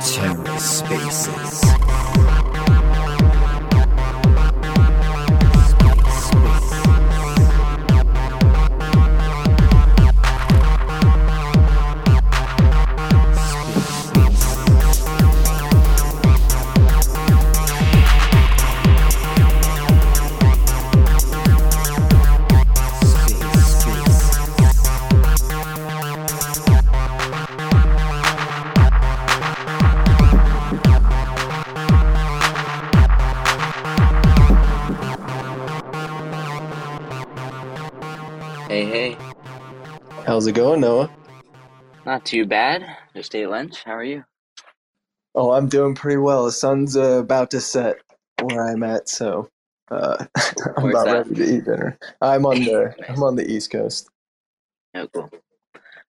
TerraSpaces. Hey, How's it going, Noah? Not too bad. Just ate lunch. How are you? Oh, I'm doing pretty well. The sun's uh, about to set where I'm at, so uh, I'm about that? ready to eat dinner. I'm on the I'm on the East Coast. Oh, cool.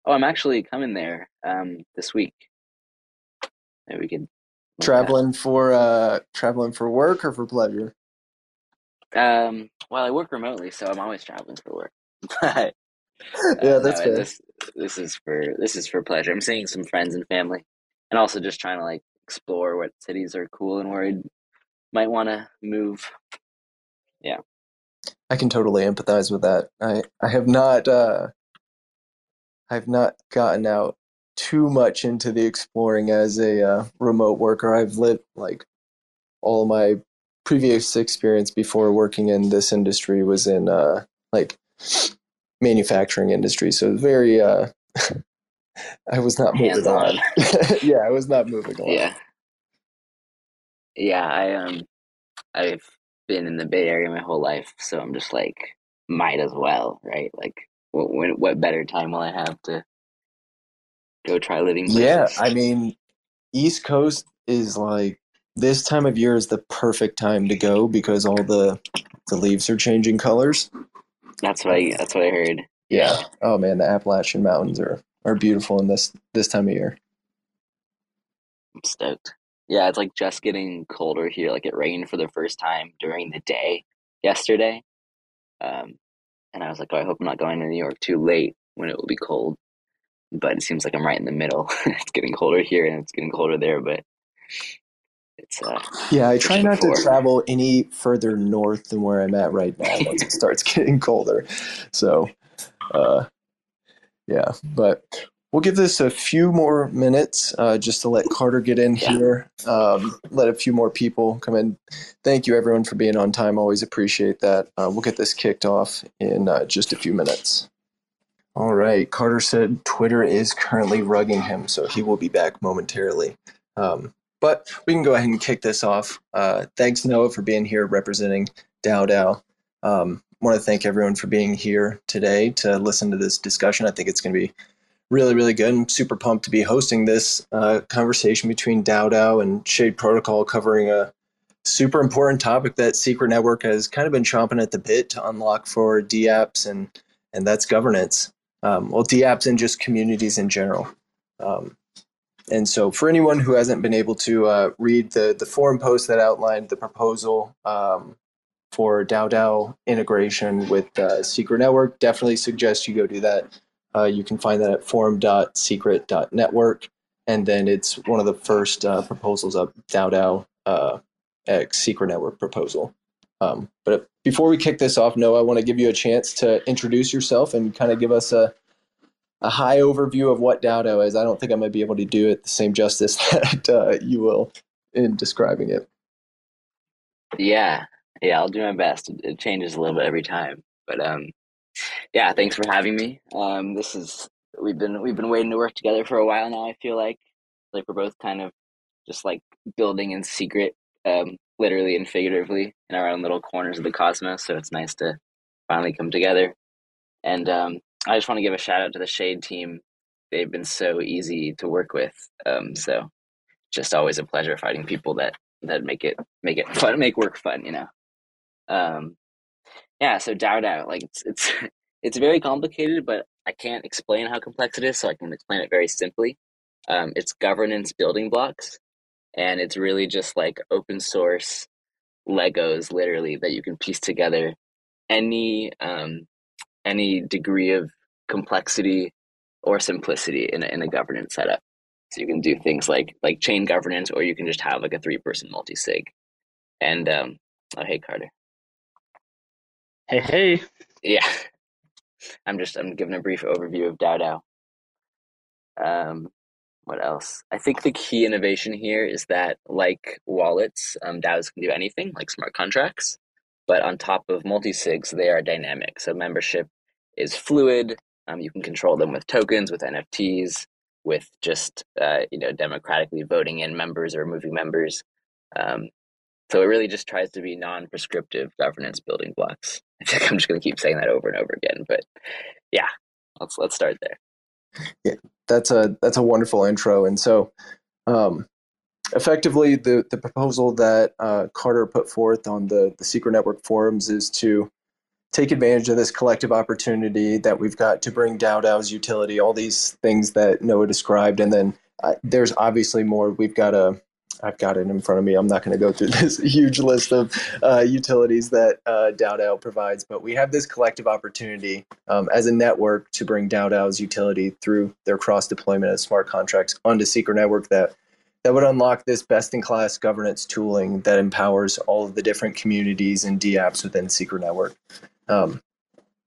Oh, I'm actually coming there um, this week. Maybe we at- Traveling for uh, traveling for work or for pleasure? Um, well, I work remotely, so I'm always traveling for work. But yeah, uh, that's no. This this is for this is for pleasure. I'm seeing some friends and family, and also just trying to like explore what cities are cool and where I might want to move. Yeah, I can totally empathize with that. I I have not uh, I've not gotten out too much into the exploring as a uh, remote worker. I've lived like all my previous experience before working in this industry was in uh, like manufacturing industry. So very uh, I was not moving. Hands-on. yeah, I was not moving on. Yeah. Yeah, I um I've been in the Bay Area my whole life, so I'm just like might as well, right? Like what when, what better time will I have to go try living places? Yeah, I mean, East Coast is like this time of year is the perfect time to go because all the the leaves are changing colors. That's what I that's what I heard. Yeah. Oh man, the Appalachian Mountains are are beautiful in this this time of year. I'm stoked. Yeah, it's like just getting colder here. Like it rained for the first time during the day yesterday. Um, and I was like, oh, I hope I'm not going to New York too late when it will be cold. But it seems like I'm right in the middle. it's getting colder here and it's getting colder there, but it's uh Yeah, I try not to travel any further north than where I'm at right now once it starts getting colder. So, uh, yeah, but we'll give this a few more minutes uh, just to let Carter get in Yeah. here, um, let a few more people come in. Thank you, everyone, for being on time. Always appreciate that. Uh, we'll get this kicked off in uh, just a few minutes. All right, Carter said Twitter is currently rugging him, so he will be back momentarily. Um, but we can go ahead and kick this off. Uh, thanks, Noah, for being here representing DAO DAO. Um, want to thank everyone for being here today to listen to this discussion. I think it's going to be really, really good. I'm super pumped to be hosting this uh, conversation between DAO DAO and Shade Protocol covering a super important topic that Secret Network has kind of been chomping at the bit to unlock for DApps, and, and that's governance. Um, well, DApps and just communities in general. Um, and so, for anyone who hasn't been able to uh, read the the forum post that outlined the proposal um, for DAO integration with uh, Secret Network, definitely suggest you go do that. Uh, you can find that at forum.secret.network, and then it's one of the first uh, proposals DAO DAO uh, Secret Network proposal. Um, but before we kick this off, Noah, I want to give you a chance to introduce yourself and kind of give us a a high overview of what DAO is. I don't think I'm going to be able to do it the same justice that uh, you will in describing it. Yeah, yeah, I'll do my best. It, it changes a little bit every time, but um, yeah, thanks for having me. Um, this is we've been we've been waiting to work together for a while now. I feel like like we're both kind of just like building in secret, um, literally and figuratively in our own little corners of the cosmos. So it's nice to finally come together. And um, I just want to give a shout out to the Shade team. They've been so easy to work with. Um, so just always a pleasure fighting people that that make it make it fun, make work fun. You know. Um, yeah. So DAO, like it's it's it's very complicated, but I can't explain how complex it is, so I can explain it very simply. Um, it's governance building blocks, and it's really just like open source Legos, literally that you can piece together any um, any degree of complexity or simplicity in a, in a governance setup. So you can do things like like chain governance, or you can just have like a three person multi sig. And um, oh hey Carter. Hey hey. Yeah, I'm just I'm giving a brief overview of DAO DAO. Um, what else? I think the key innovation here is that, like wallets, um, DAOs can do anything, like smart contracts. But on top of multi sigs, they are dynamic. So membership is fluid. Um, you can control them with tokens, with NFTs, with just uh, you know democratically voting in members or removing members. Um, so it really just tries to be non-prescriptive governance building blocks. I think I'm just going to keep saying that over and over again, but yeah, let's let's start there. Yeah, that's a that's a wonderful intro. And so, um, effectively, the the proposal that uh, Carter put forth on the the Secret Network forums is to take advantage of this collective opportunity that we've got to bring DAO DAO's utility, all these things that Noah described, and then uh, there's obviously more. We've got a I've got it in front of me. I'm not going to go through this huge list of uh, utilities that uh, DAO provides, but we have this collective opportunity um, as a network to bring DAO DAO's utility through their cross deployment of smart contracts onto Secret Network that that would unlock this best-in-class governance tooling that empowers all of the different communities and DApps within Secret Network. Um,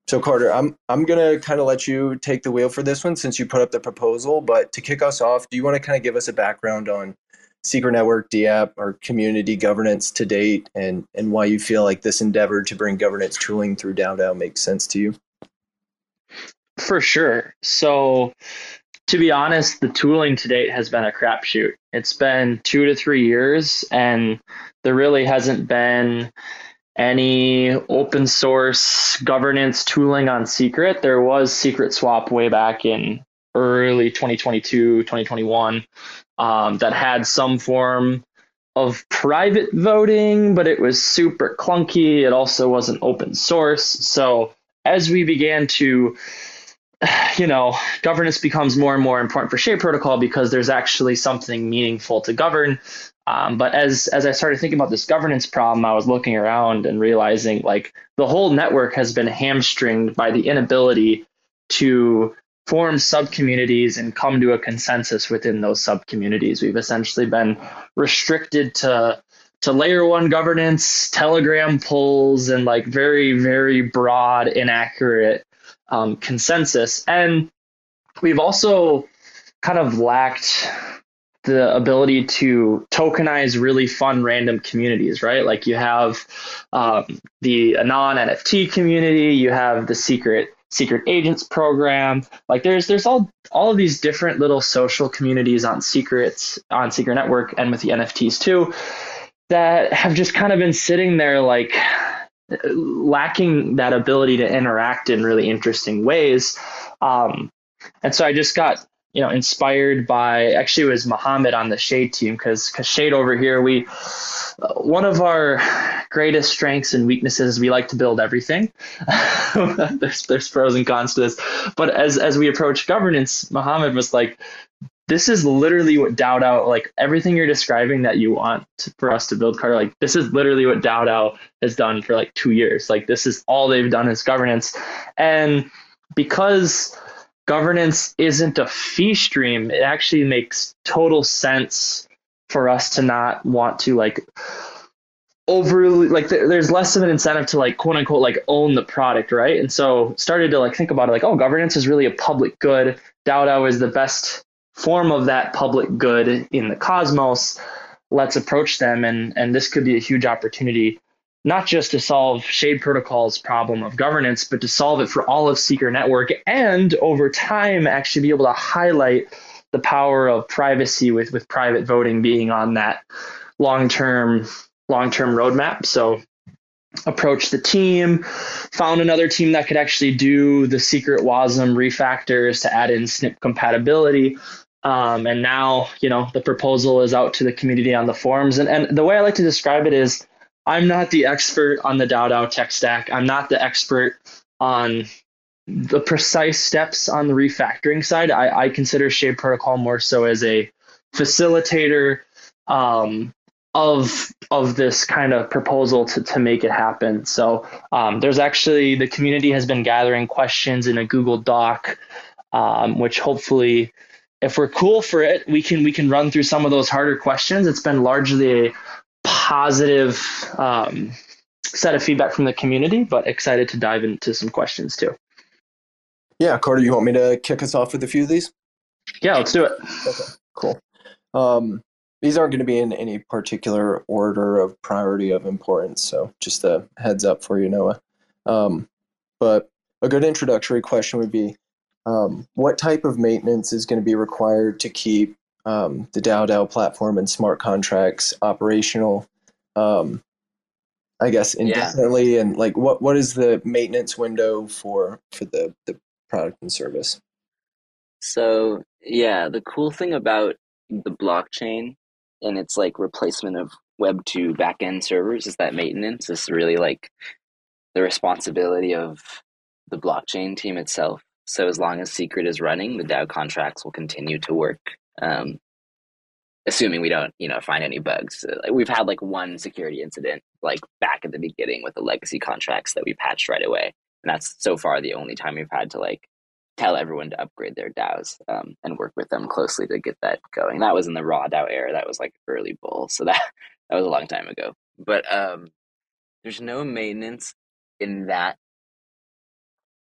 so Carter, I'm I'm gonna kind of let you take the wheel for this one since you put up the proposal. But to kick us off, do you want to kind of give us a background on Secret Network, DApp, or community governance to date, and and why you feel like this endeavor to bring governance tooling through DAO makes sense to you? For sure. So, to be honest, the tooling to date has been a crapshoot. It's been two to three years, and there really hasn't been any open source governance tooling on Secret. There was Secret Swap way back in early 2022, 2021 um, that had some form of private voting, but it was super clunky. It also wasn't open source. So as we began to you know, governance becomes more and more important for Shade Protocol because there's actually something meaningful to govern. Um, but as as I started thinking about this governance problem, I was looking around and realizing like the whole network has been hamstringed by the inability to form subcommunities and come to a consensus within those subcommunities. We've essentially been restricted to to layer one governance, telegram polls, and like very, very broad, inaccurate um, consensus. And we've also kind of lacked the ability to tokenize really fun random communities, right? Like you have um, the non NFT community, you have the secret secret agents program like there's there's all all of these different little social communities on secrets on secret network and with the nfts too that have just kind of been sitting there like lacking that ability to interact in really interesting ways um, and so i just got you know inspired by actually it was Muhammad on the Shade team because because Shade over here we uh, one of our greatest strengths and weaknesses we like to build everything. there's there's pros and cons to this, but as as we approach governance, Muhammad was like. This is literally what DAO DAO, like everything you're describing that you want for us to build Carter, like this is literally what DAO DAO has done for like two years. Like this is all they've done is governance. And because governance isn't a fee stream, it actually makes total sense for us to not want to like overly like there's less of an incentive to like quote unquote like own the product right and so started to like think about it like oh governance is really a public good DAO is the best form of that public good in the cosmos let's approach them and and this could be a huge opportunity not just to solve Shade Protocol's problem of governance, but to solve it for all of Secret Network and over time actually be able to highlight the power of privacy with, with private voting being on that long-term long-term roadmap. So approached the team, found another team that could actually do the secret WASM refactors to add in SNIP compatibility. Um, and now, you know, the proposal is out to the community on the forums. And, and the way I like to describe it is I'm not the expert on the DAO tech stack. I'm not the expert on the precise steps on the refactoring side. I, I consider Shade Protocol more so as a facilitator, um, of of this kind of proposal to, to make it happen. So um, there's actually the community has been gathering questions in a Google Doc, um, which hopefully, if we're cool for it, we can we can run through some of those harder questions. It's been largely a positive um, set of feedback from the community, but excited to dive into some questions too. Yeah, Carter, you want me to kick us off with a few of these? Yeah, let's do it. Okay, cool. Um, these aren't going to be in any particular order of priority of importance, so just a heads up for you, Noah. Um, but a good introductory question would be um, what type of maintenance is going to be required to keep um, the DAO DAO platform and smart contracts operational? Um, I guess indefinitely, yeah. and like what what is the maintenance window for for the the product and service? So yeah, the cool thing about the blockchain and its like replacement of Web two backend servers is that maintenance is really like the responsibility of the blockchain team itself. So as long as Secret is running, the DAO contracts will continue to work. Um, assuming we don't, you know, find any bugs. We've had like one security incident, like back at the beginning with the legacy contracts that we patched right away, and that's so far the only time we've had to like tell everyone to upgrade their DAOs um, and work with them closely to get that going. That was in the raw DAO era. That was like early bull, so that that was a long time ago. But um, there's no maintenance in that.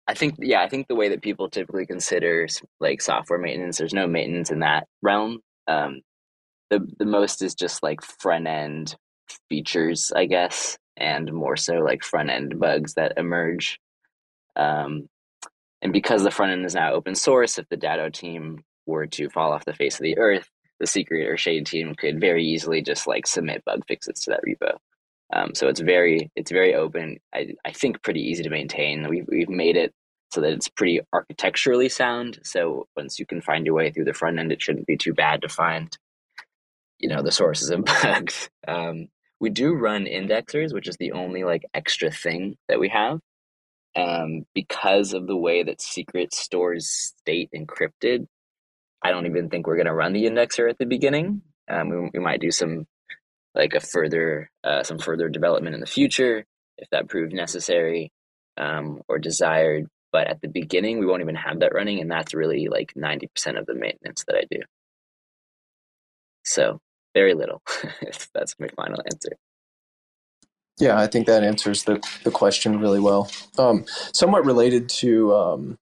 I think, yeah, I think the way that people typically consider like software maintenance, there's no maintenance in that realm. Um, the the most is just like front end features, I guess, and more so like front end bugs that emerge. Um, and because the front end is now open source, if the DAO team were to fall off the face of the earth, the secret or shade team could very easily just like submit bug fixes to that repo. Um, so it's very it's very open. I, I think pretty easy to maintain. We've we've made it so that it's pretty architecturally sound. So once you can find your way through the front end, it shouldn't be too bad to find you know the sources of bugs. Um, we do run indexers, which is the only like extra thing that we have. Um, because of the way that secret stores state encrypted, I don't even think we're going to run the indexer at the beginning. Um, we, we might do some like a further uh, some further development in the future if that proved necessary um, or desired. But at the beginning, we won't even have that running, and that's really like ninety percent of the maintenance that I do. So very little. That's my final answer. Yeah, I think that answers the, the question really well. Um, somewhat related to, um,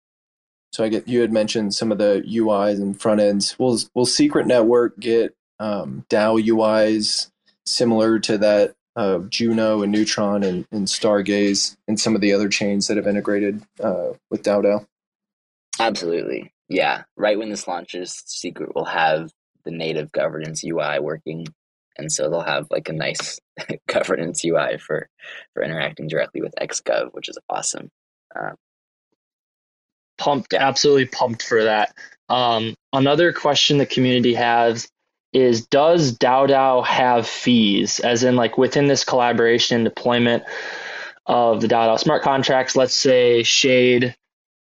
so I get you had mentioned some of the UIs and front ends. Will will Secret Network get um, DAO UIs similar to that of Juno and Neutron and, and Stargaze and some of the other chains that have integrated uh, with DAO DAO? Absolutely. Yeah. Right when this launches, Secret will have the native governance UI working, and so they'll have like a nice governance UI for for interacting directly with XGov, which is awesome. Um, pumped, yeah. absolutely pumped for that. Um, another question the community has is Does DAO have fees? As in, like within this collaboration and deployment of the DAO smart contracts, let's say Shade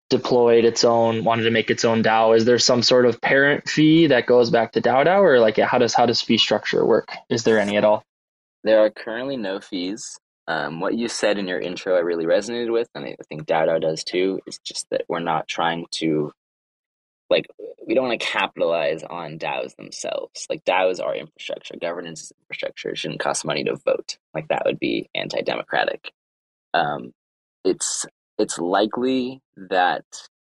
deployed its own wanted to make its own DAO, is there some sort of parent fee that goes back to DAO DAO, or like how does how does fee structure work? Is there any at all? There are currently no fees. Um, what you said in your intro, I really resonated with, and I think DAO does too. Is just that we're not trying to like we don't want to capitalize on DAOs themselves. Like DAOs are infrastructure, governance is infrastructure. It shouldn't cost money to vote. Like that would be anti-democratic. Um, it's it's likely that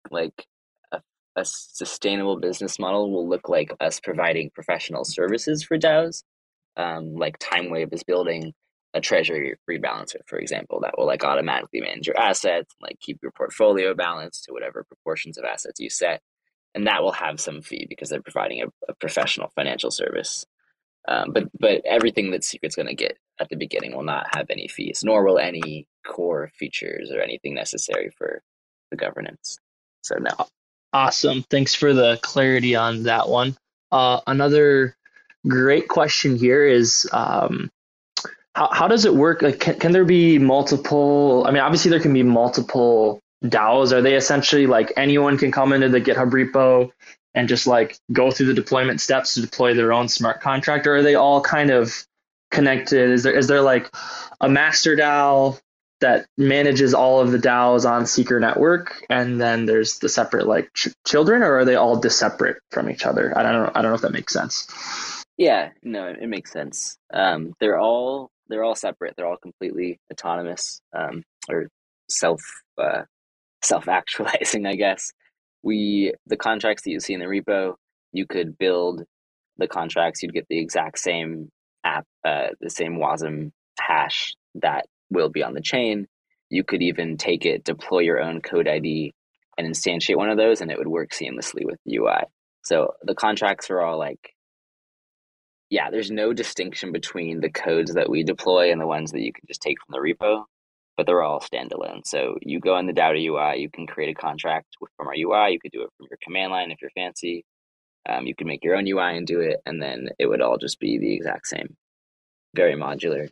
like a, a sustainable business model will look like us providing professional services for DAOs. Um, like TimeWave is building a treasury rebalancer, for example, that will like automatically manage your assets, like keep your portfolio balanced to whatever proportions of assets you set, and that will have some fee because they're providing a, a professional financial service. Um, but but everything that Secret's going to get at the beginning will not have any fees, nor will any core features or anything necessary for the governance. So no. Awesome. Thanks for the clarity on that one. Uh, another great question here is um, how, how does it work? Like, can, can there be multiple? I mean, obviously there can be multiple DAOs. Are they essentially like anyone can come into the GitHub repo and just like go through the deployment steps to deploy their own smart contract, or are they all kind of connected? Is there is there like a master DAO that manages all of the DAOs on Secret Network, and then there's the separate like ch- children, or are they all separate from each other? I don't know. I don't know if that makes sense. Yeah, no, it makes sense. Um, they're all they're all separate. They're all completely autonomous um, or self uh, self actualizing, I guess. We the contracts that you see in the repo, you could build the contracts. You'd get the exact same app, uh, the same WASM hash that will be on the chain. You could even take it, deploy your own code ID, and instantiate one of those, and it would work seamlessly with the UI. So the contracts are all like, yeah, there's no distinction between the codes that we deploy and the ones that you can just take from the repo, but they're all standalone. So you go in the DAO UI, you can create a contract from our UI. You could do it from your command line if you're fancy. Um, you can make your own UI and do it, and then it would all just be the exact same. Very modular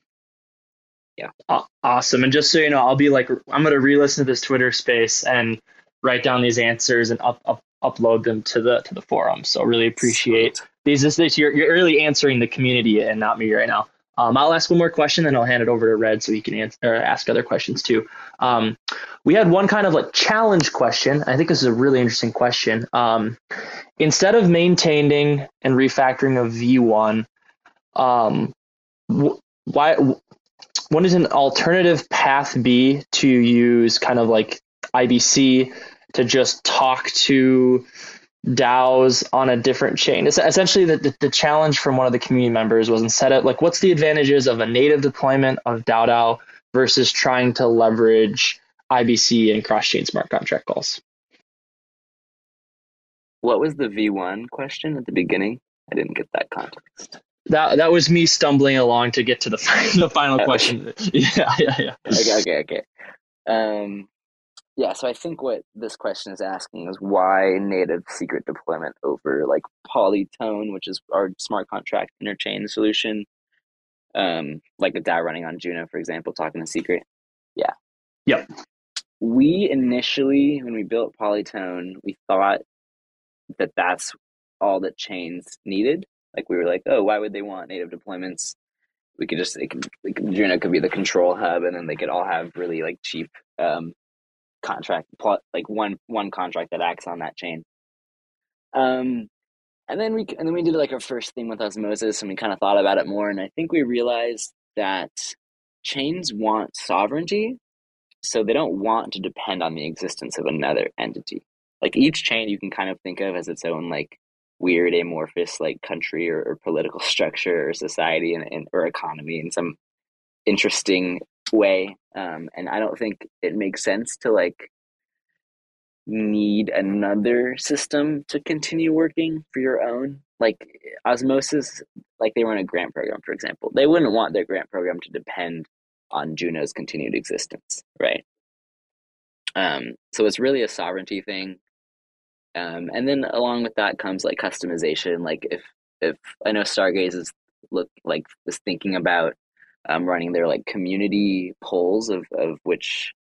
yeah. Awesome. And just so you know, I'll be like, I'm going to re-listen to this Twitter space and write down these answers and up, up, upload them to the to the forum. So really appreciate these. This, this you're you're really answering the community and not me right now. Um, I'll ask one more question, then I'll hand it over to Red so he can answer, ask other questions too. Um, we had one kind of like challenge question. I think this is a really interesting question. Um, instead of maintaining and refactoring a V1, um, wh- why what is an alternative path be to use kind of like IBC to just talk to DAOs on a different chain? It's essentially the, the, the, challenge from one of the community members was instead of like, what's the advantages of a native deployment of DAO DAO versus trying to leverage IBC and cross chain smart contract calls? What was the V1 question at the beginning? I didn't get that context that that was me stumbling along to get to the the final question. yeah, yeah, yeah. Okay, okay, okay. Um, yeah. So I think what this question is asking is why native secret deployment over like Polytone, which is our smart contract interchain solution, um, like a DAO running on Juno, for example, talking to secret. Yeah. Yep. We initially, when we built Polytone, we thought that that's all that chains needed like we were like, oh, why would they want native deployments? We could just, it could, like, Juno could be the control hub, and then they could all have really like cheap um, contract, like one one contract that acts on that chain. Um, and then we and then we did like our first thing with osmosis, and we kind of thought about it more, and I think we realized that chains want sovereignty, so they don't want to depend on the existence of another entity. Like each chain, you can kind of think of as its own like weird amorphous like country or, or political structure or society and, and, or economy in some interesting way um, and i don't think it makes sense to like need another system to continue working for your own. Like osmosis like they run a grant program for example. They wouldn't want their grant program to depend on juno's continued existence right? Um, so it's really a sovereignty thing. Um, and then along with that comes like customization. Like if if I know Stargaze is look like is thinking about um, running their like community polls of of which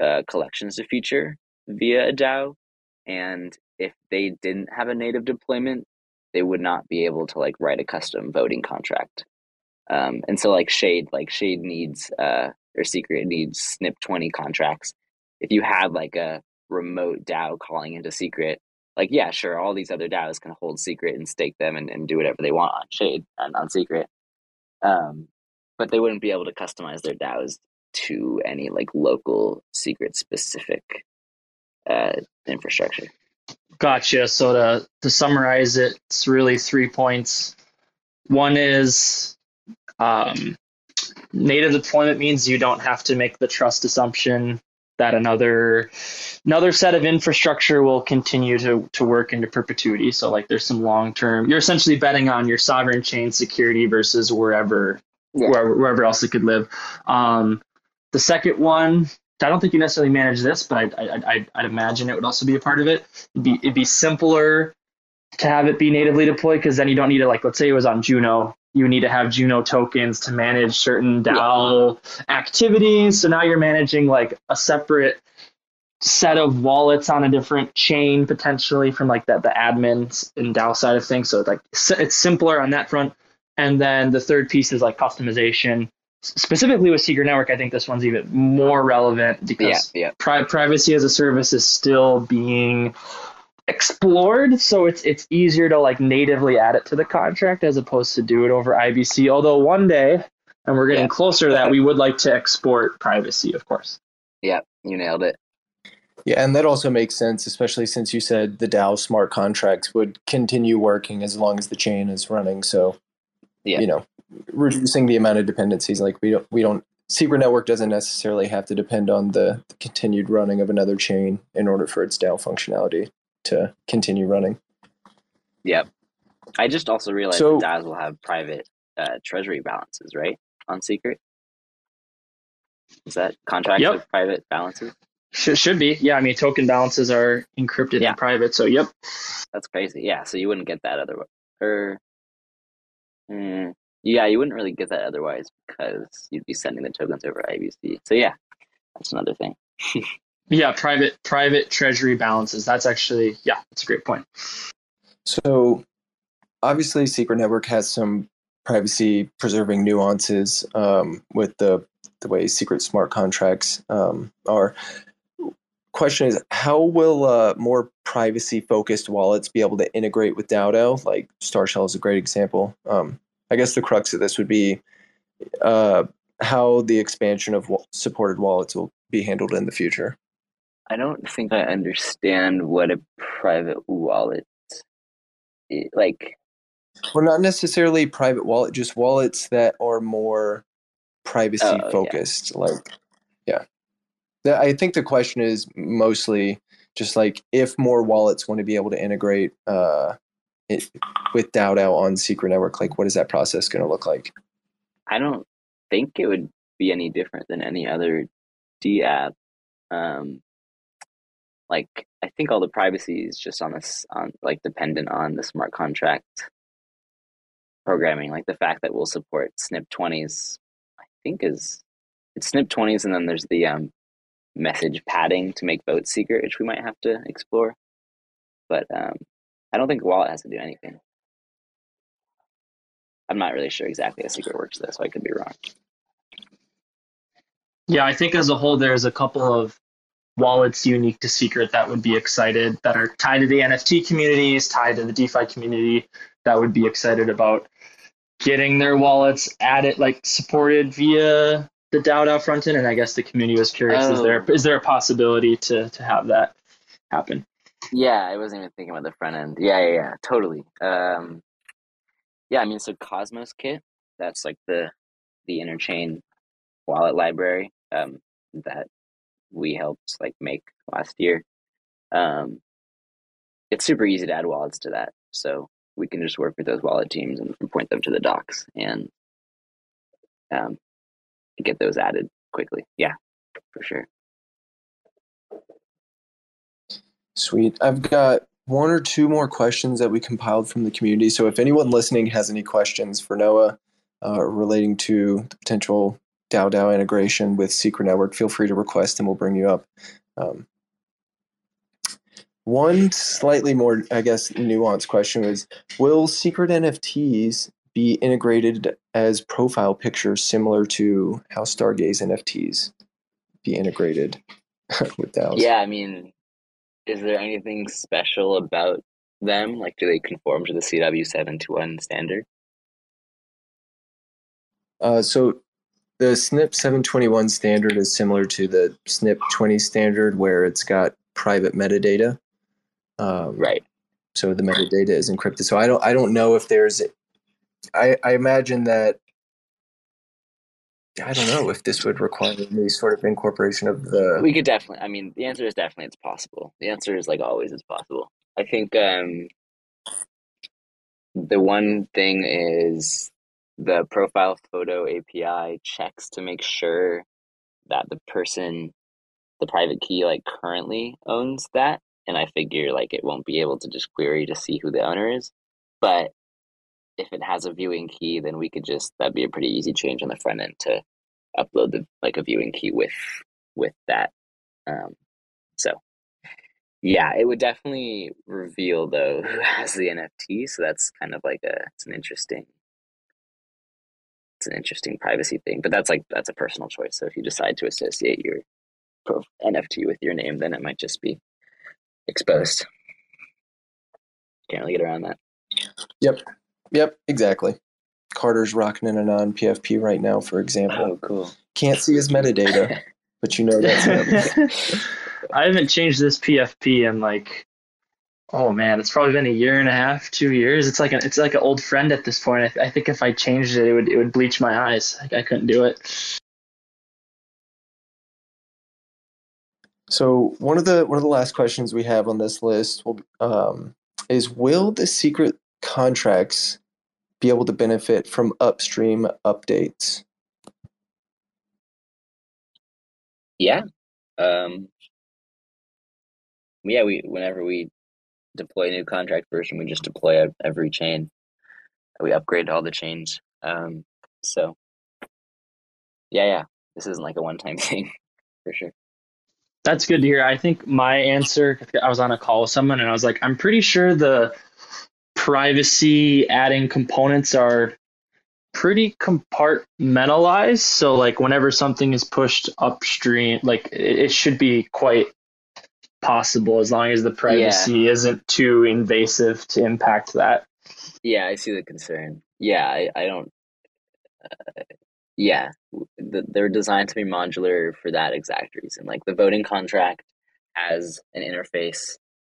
uh, collections to feature via a DAO, and if they didn't have a native deployment, they would not be able to like write a custom voting contract. Um, and so like Shade, like Shade needs uh, or Secret needs SNIP twenty contracts. If you had like a remote DAO calling into secret, like yeah, sure, all these other DAOs can hold secret and stake them and, and do whatever they want on Shade and on secret. Um, but they wouldn't be able to customize their DAOs to any like local secret specific uh, infrastructure. Gotcha. So to to summarize it, it's really three points. One is um, native deployment means you don't have to make the trust assumption that another another set of infrastructure will continue to, to work into perpetuity. So like there's some long term you're essentially betting on your sovereign chain security versus wherever yeah. wherever, wherever else it could live. Um, the second one, I don't think you necessarily manage this, but I, I, I, I'd imagine it would also be a part of it. It'd be, it'd be simpler to have it be natively deployed because then you don't need to like let's say it was on Juno you need to have Juno tokens to manage certain DAO yeah. activities. So now you're managing like a separate set of wallets on a different chain potentially from like the, the admins and DAO side of things. So like it's simpler on that front. And then the third piece is like customization. Specifically with Secret Network, I think this one's even more relevant because yeah, yeah. pri- privacy as a service is still being explored so it's it's easier to like natively add it to the contract as opposed to do it over ibc although one day and we're getting Yeah. closer to that we would like to export privacy of course Yeah, you nailed it. Yeah, and that also makes sense, especially since you said the DAO smart contracts would continue working as long as the chain is running. So, Yeah. you know, reducing the amount of dependencies. Like we don't, we don't. Secret Network doesn't necessarily have to depend on the, the continued running of another chain in order for its DAO functionality to continue running. Yep. I just also realized So- that DAOs will have private uh, treasury balances, right? On Secret. Is that contract Yep. with private balances? should, should be yeah i mean token balances are encrypted Yeah. and private so yep That's crazy. Yeah, so you wouldn't get that otherwise. Or, mm, yeah, you wouldn't really get that otherwise because you'd be sending the tokens over IBC. So yeah, that's another thing. yeah private private treasury balances that's actually yeah that's a great point So, obviously, Secret Network has some privacy preserving nuances um, with the the way secret smart contracts um, are. Question is, how will uh, more privacy focused wallets be able to integrate with DAO? Like StarShell is a great example. Um, I guess the crux of this would be uh, how the expansion of supported wallets will be handled in the future. I don't think I understand what a private wallet i- like. Well, not necessarily private wallet, just wallets that are more privacy Oh, focused. Like, yeah. The- I think the question is mostly just like if more wallets want to be able to integrate uh, it, with DAO on Secret Network, like what is that process going to look like? I don't think it would be any different than any other D app. Um, like I think all the privacy is just on this on like dependent on the smart contract programming. Like the fact that we'll support SNIP twenties, I think is it's SNIP twenties, and then there's the um, message padding to make votes secret, which we might have to explore. But um, I don't think wallet has to do anything. I'm not really sure exactly how secret works though, so I could be wrong. Yeah, I think as a whole, there's a couple of wallets unique to Secret that would be excited, that are tied to the NFT communities, tied to the DeFi community, that would be excited about getting their wallets added, like supported via the DAO DAO front end. And I guess the community was curious: is there Oh. is there a possibility to to have that happen? Yeah, I wasn't even thinking about the front end. Yeah, yeah, yeah, totally. Um, yeah, I mean, so Cosmos Kit, that's like the the interchain wallet library um, that we helped like make last year. Um, it's super easy to add wallets to that, so we can just work with those wallet teams and point them to the docs and um, get those added quickly. Yeah, for sure. Sweet. I've got one or two more questions that we compiled from the community. So if anyone listening has any questions for Noah uh, relating to the potential DAO DAO integration with Secret Network, feel free to request and we'll bring you up. Um, one slightly more, I guess, nuanced question was Will secret NFTs be integrated as profile pictures similar to how Stargaze NFTs be integrated with DAOs? Yeah, I mean, is there anything special about them? Like, do they conform to the CW seven two one standard? Uh, so the SNIP 721 standard is similar to the SNIP 20 standard, where it's got private metadata. Um, Right. So the metadata is encrypted. So I don't I don't know if there's. I I imagine that. I don't know if this would require any sort of incorporation of the. We could definitely. I mean, the answer is definitely it's possible. The answer is like always it's possible. I think um, the one thing is the profile photo API checks to make sure that the person, the private key, like currently owns that. And I figure like it won't be able to just query to see who the owner is. But if it has a viewing key, then we could just that'd be a pretty easy change on the front end to upload the like a viewing key with with that. Um, so yeah, it would definitely reveal though who has the NFT. So that's kind of like a it's an interesting it's an interesting privacy thing. But that's like that's a personal choice. So if you decide to associate your NFT with your name, then it might just be exposed. Can't really get around that. Yep. Yep. Exactly. Carter's rocking in a non PFP right now, for example. Oh, cool. Can't see his metadata, but you know that's him. I haven't changed this PFP in like, oh man, it's probably been a year and a half, two years. It's like an it's like an old friend at this point. I, th- I think if I changed it, it would it would bleach my eyes. Like I couldn't do it. So one of the one of the last questions we have on this list will, um, is: Will the secret contracts be able to benefit from upstream updates? Yeah. Um, yeah, we whenever we deploy a new contract version, we just deploy every chain. We upgrade all the chains. Um, so yeah, yeah, this isn't like a one-time thing for sure. That's good to hear. I think my answer, I was on a call with someone and I was like, I'm pretty sure the privacy adding components are pretty compartmentalized. So, like, whenever something is pushed upstream, like, it, should be quite possible as long as the privacy yeah. isn't too invasive to impact that. Yeah, I see the concern. Yeah, I, I don't. Uh, yeah, the, they're designed to be modular for that exact reason. Like the voting contract has an interface,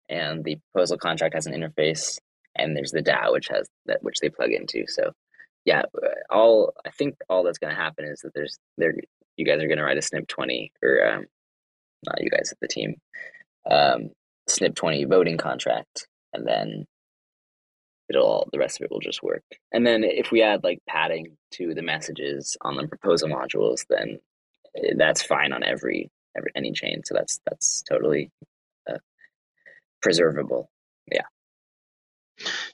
and the proposal contract has an interface, and there's the DAO which has that which they plug into. So, yeah, uh, all I think all that's going to happen is that there's there you guys are going to write a SNIP twenty or um, not you guys at the team, um, SNIP twenty voting contract, and then it'll all the rest of it will just work. And then if we add like padding to the messages on the proposal modules, then eh, that's fine on every every any chain. So that's that's totally uh, preservable. Yeah.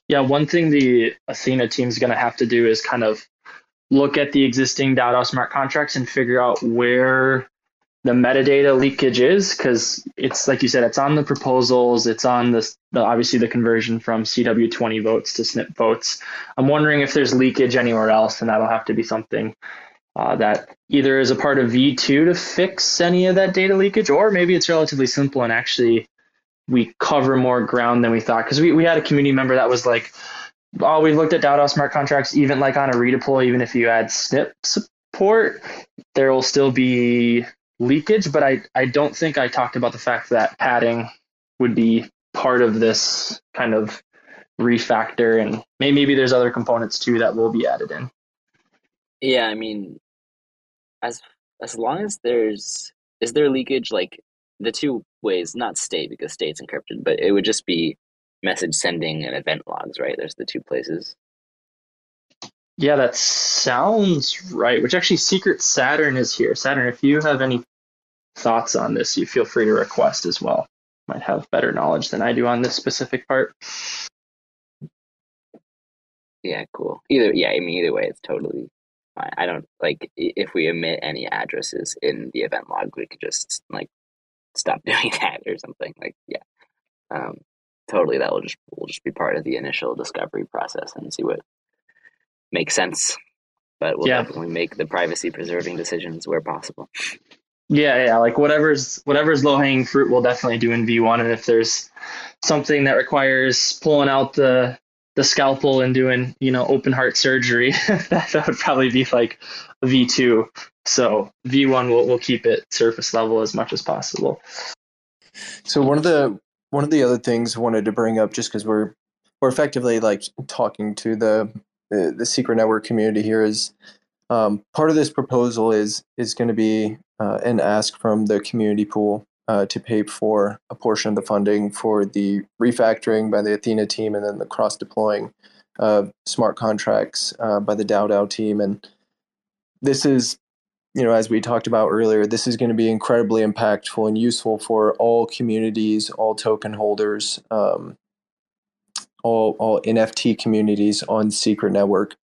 Yeah, one thing the Athena team is going to have to do is kind of look at the existing DAO smart contracts and figure out where the metadata leakage is because it's like you said it's on the proposals it's on the, the, obviously the conversion from cw20 votes to snip votes. I'm wondering if there's leakage anywhere else and that'll have to be something uh, that either is a part of v2 to fix any of that data leakage or maybe it's relatively simple and actually we cover more ground than we thought because we, we had a community member that was like oh we looked at DAO smart contracts even like on a redeploy even if you add snip support there will still be leakage, but I, I don't think I talked about the fact that padding would be part of this kind of refactor and maybe there's other components too that will be added in. Yeah, I mean as as long as there's is there leakage like the two ways, not state because state's encrypted, but it would just be message sending and event logs, right? There's the two places. Yeah, that sounds right. Which actually, Secret Saturn is here. Saturn, if you have any thoughts on this, you feel free to request as well. Might have better knowledge than I do on this specific part. Yeah, cool. Either yeah, I mean either way, it's totally fine. I don't like if we omit any addresses in the event log, we could just like stop doing that or something. Like yeah, um, totally. That will just will just be part of the initial discovery process and see what makes sense. But we'll yeah. definitely make the privacy preserving decisions where possible. Yeah, yeah, like whatever's whatever's low hanging fruit, we'll definitely do in V1. And if there's something that requires pulling out the the scalpel and doing you know open heart surgery, that, that would probably be like V2. So V1 will will keep it surface level as much as possible. So one of the one of the other things I wanted to bring up, just because we're we're effectively like talking to the the, secret network community here, is um, part of this proposal is is going to be uh, an ask from the community pool uh, to pay for a portion of the funding for the refactoring by the Athena team and then the cross deploying of smart contracts uh, by the DAO team. And this is, you know, as we talked about earlier, this is going to be incredibly impactful and useful for all communities, all token holders, um, all all NFT communities on Secret Network.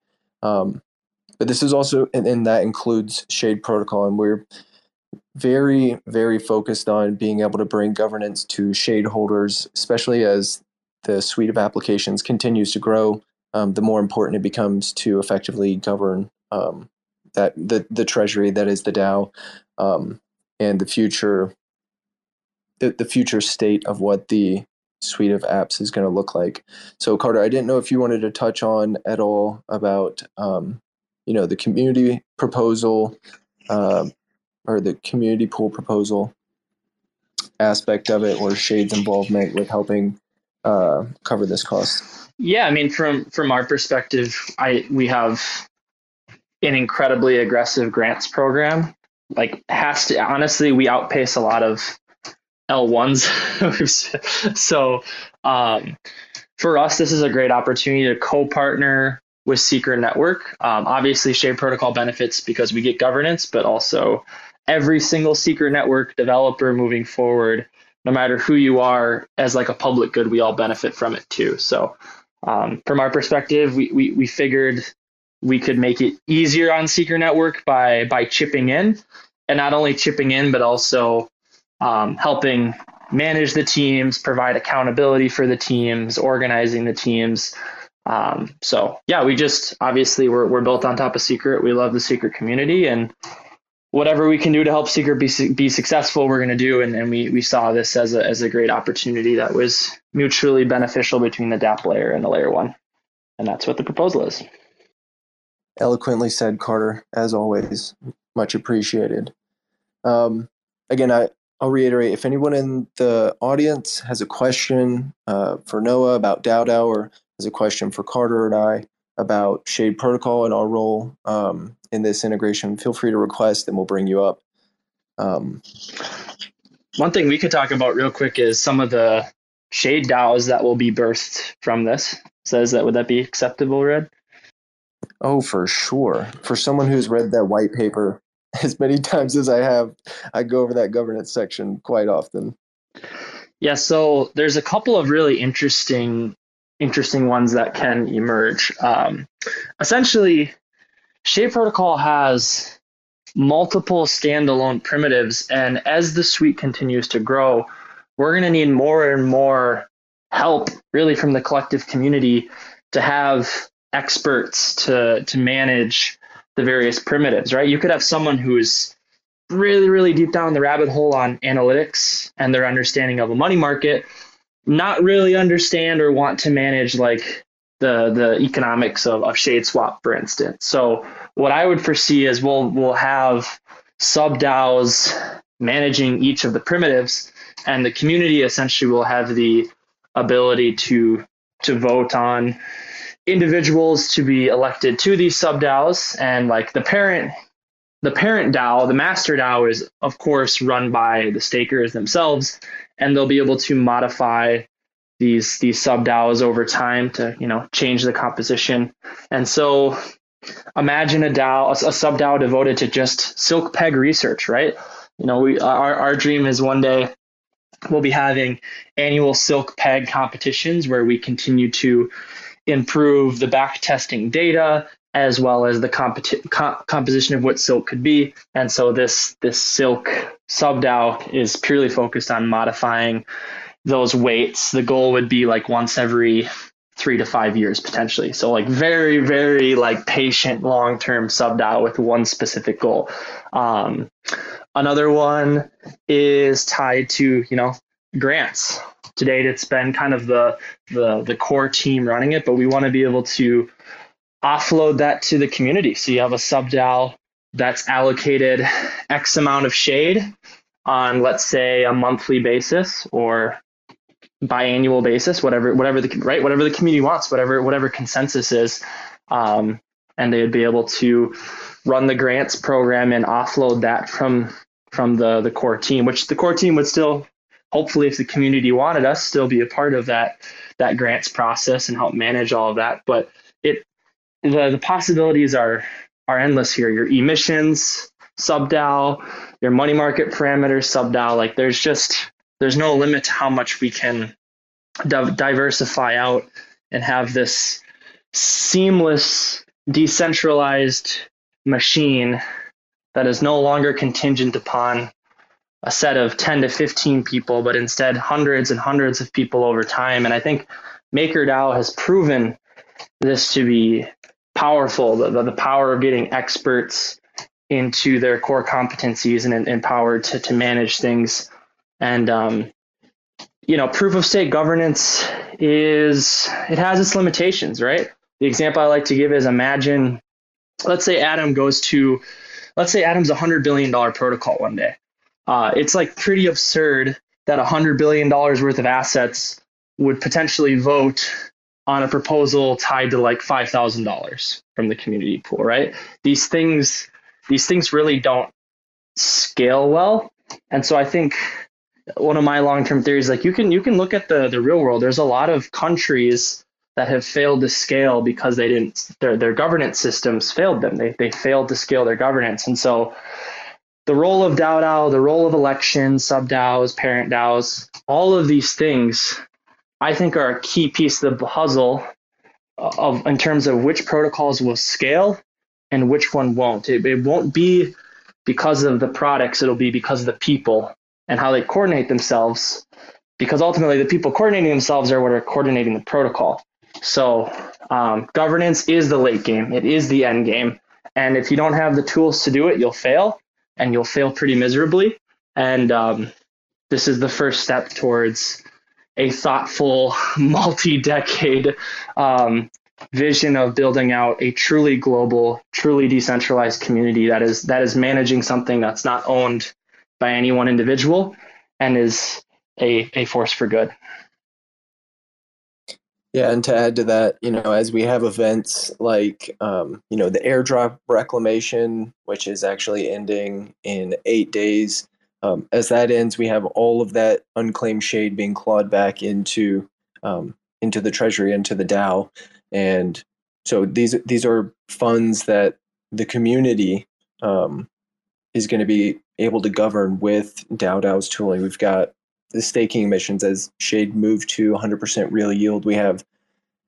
Um, but this is also, and, and that includes Shade Protocol, and we're very, very focused on being able to bring governance to shade holders, especially as the suite of applications continues to grow. Um, the more important it becomes to effectively govern um, that the the treasury that is the DAO, um, and the future the, the future state of what the suite of apps is going to look like. So Carter, I didn't know if you wanted to touch on at all about um, you know the community proposal uh, or the community pool proposal aspect of it or Shade's involvement with helping uh, cover this cost. Yeah, I mean, from from our perspective, I we have an incredibly aggressive grants program. Like, has to honestly, we outpace a lot of L1s. so, um, for us, this is a great opportunity to co-partner with Secret Network. Um, obviously, Shade Protocol benefits because we get governance, but also every single Secret Network developer moving forward, no matter who you are, as like a public good, we all benefit from it too. So um, from our perspective, we, we, we figured we could make it easier on Secret Network by by chipping in, and not only chipping in, but also um, helping manage the teams, provide accountability for the teams, organizing the teams. Um, so yeah, we just obviously we're we're built on top of Secret. We love the Secret community, and whatever we can do to help Secret be, be successful, we're going to do. And, and we, we saw this as a, as a great opportunity that was mutually beneficial between the DApp layer and the layer one. And that's what the proposal is. Eloquently said, Carter, as always. Much appreciated. Um, again, I, I'll reiterate if anyone in the audience has a question uh, for Noah about DAO or has a question for Carter and I, about Shade Protocol and our role um, in this integration, feel free to request and we'll bring you up. Um, One thing we could talk about real quick is some of the Shade DAOs that will be birthed from this. Says that would that be acceptable, Red? Oh, for sure. For someone who's read that white paper as many times as I have, I go over that governance section quite often. Yeah, so there's a couple of really interesting interesting ones that can emerge. Um, essentially, Shade Protocol has multiple standalone primitives, and as the suite continues to grow, we're going to need more and more help, really, from the collective community to have experts to to manage the various primitives. Right? You could have someone who's really, really deep down the rabbit hole on analytics and their understanding of a money market not really understand or want to manage like the the economics of, of shade swap for instance so what i would foresee is we'll we'll have sub DAOs managing each of the primitives and the community essentially will have the ability to to vote on individuals to be elected to these sub DAOs and like the parent the parent DAO, the master DAO is of course run by the stakers themselves and they'll be able to modify these these sub DAOs over time to you know change the composition. And so imagine a DAO, a, a sub DAO devoted to just silk peg research, right? You know, we our our dream is one day we'll be having annual silk peg competitions where we continue to improve the back testing data as well as the competi- co- composition of what silk could be. And so this this silk sub DAO is purely focused on modifying those weights. The goal would be like once every three to five years potentially. So like very very like patient long term sub DAO with one specific goal. Um, another one is tied to you know grants. To date, it's been kind of the the the core team running it, but we want to be able to offload that to the community. So you have a sub DAO that's allocated X amount of shade on, let's say, a monthly basis or biannual basis, whatever, whatever the right, whatever the community wants, whatever, whatever consensus is, um, and they would be able to run the grants program and offload that from from the the core team, which the core team would still, hopefully, if the community wanted us, still be a part of that that grants process and help manage all of that. But it the, the possibilities are are endless here. Your emissions, sub DAO, your money market parameters, sub DAO. Like there's just there's no limit to how much we can di- diversify out and have this seamless, decentralized machine that is no longer contingent upon a set of 10 to 15 people, but instead hundreds and hundreds of people over time. And I think MakerDAO has proven this to be powerful the, the, power of getting experts into their core competencies and empowered to, to manage things. And, um, you know, proof of stake governance is, it has its limitations, right? The example I like to give is imagine, let's say Atom goes to, let's say Atom's a $100 billion protocol one day. Uh, it's like pretty absurd that $100 billion worth of assets would potentially vote on a proposal tied to like $5,000 from the community pool, right? These things these things really don't scale well. And so I think one of my long-term theories like you can you can look at the the real world. There's a lot of countries that have failed to scale because they didn't their their governance systems failed them. They they failed to scale their governance. And so the role of DAO DAO, the role of elections, sub DAOs, parent DAOs, all of these things I think are a key piece of the puzzle of in terms of which protocols will scale and which one won't. It, it won't be because of the products, it'll be because of the people and how they coordinate themselves. Because ultimately, the people coordinating themselves are what are coordinating the protocol. So, um, governance is the late game, it is the end game. And if you don't have the tools to do it, you'll fail and you'll fail pretty miserably. And um, this is the first step towards a thoughtful, multi decade um, vision of building out a truly global, truly decentralized community that is that is managing something that's not owned by any one individual and is a, a force for good. Yeah, and to add to that, you know, as we have events like, um, you know, the airdrop reclamation, which is actually ending in eight days, um, as that ends, we have all of that unclaimed shade being clawed back into um, into the treasury, into the DAO, and so these these are funds that the community um, is going to be able to govern with DAO DAO's tooling. We've got the staking emissions as Shade moved to 100% real yield. We have,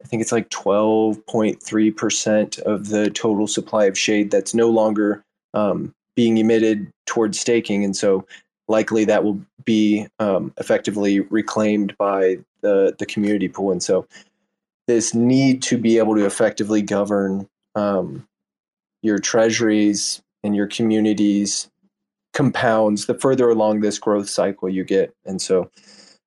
I think it's like 12.3% of the total supply of Shade that's no longer um, being emitted towards staking, and so likely that will be um, effectively reclaimed by the the community pool. And so this need to be able to effectively govern um, your treasuries and your communities compounds the further along this growth cycle you get. And so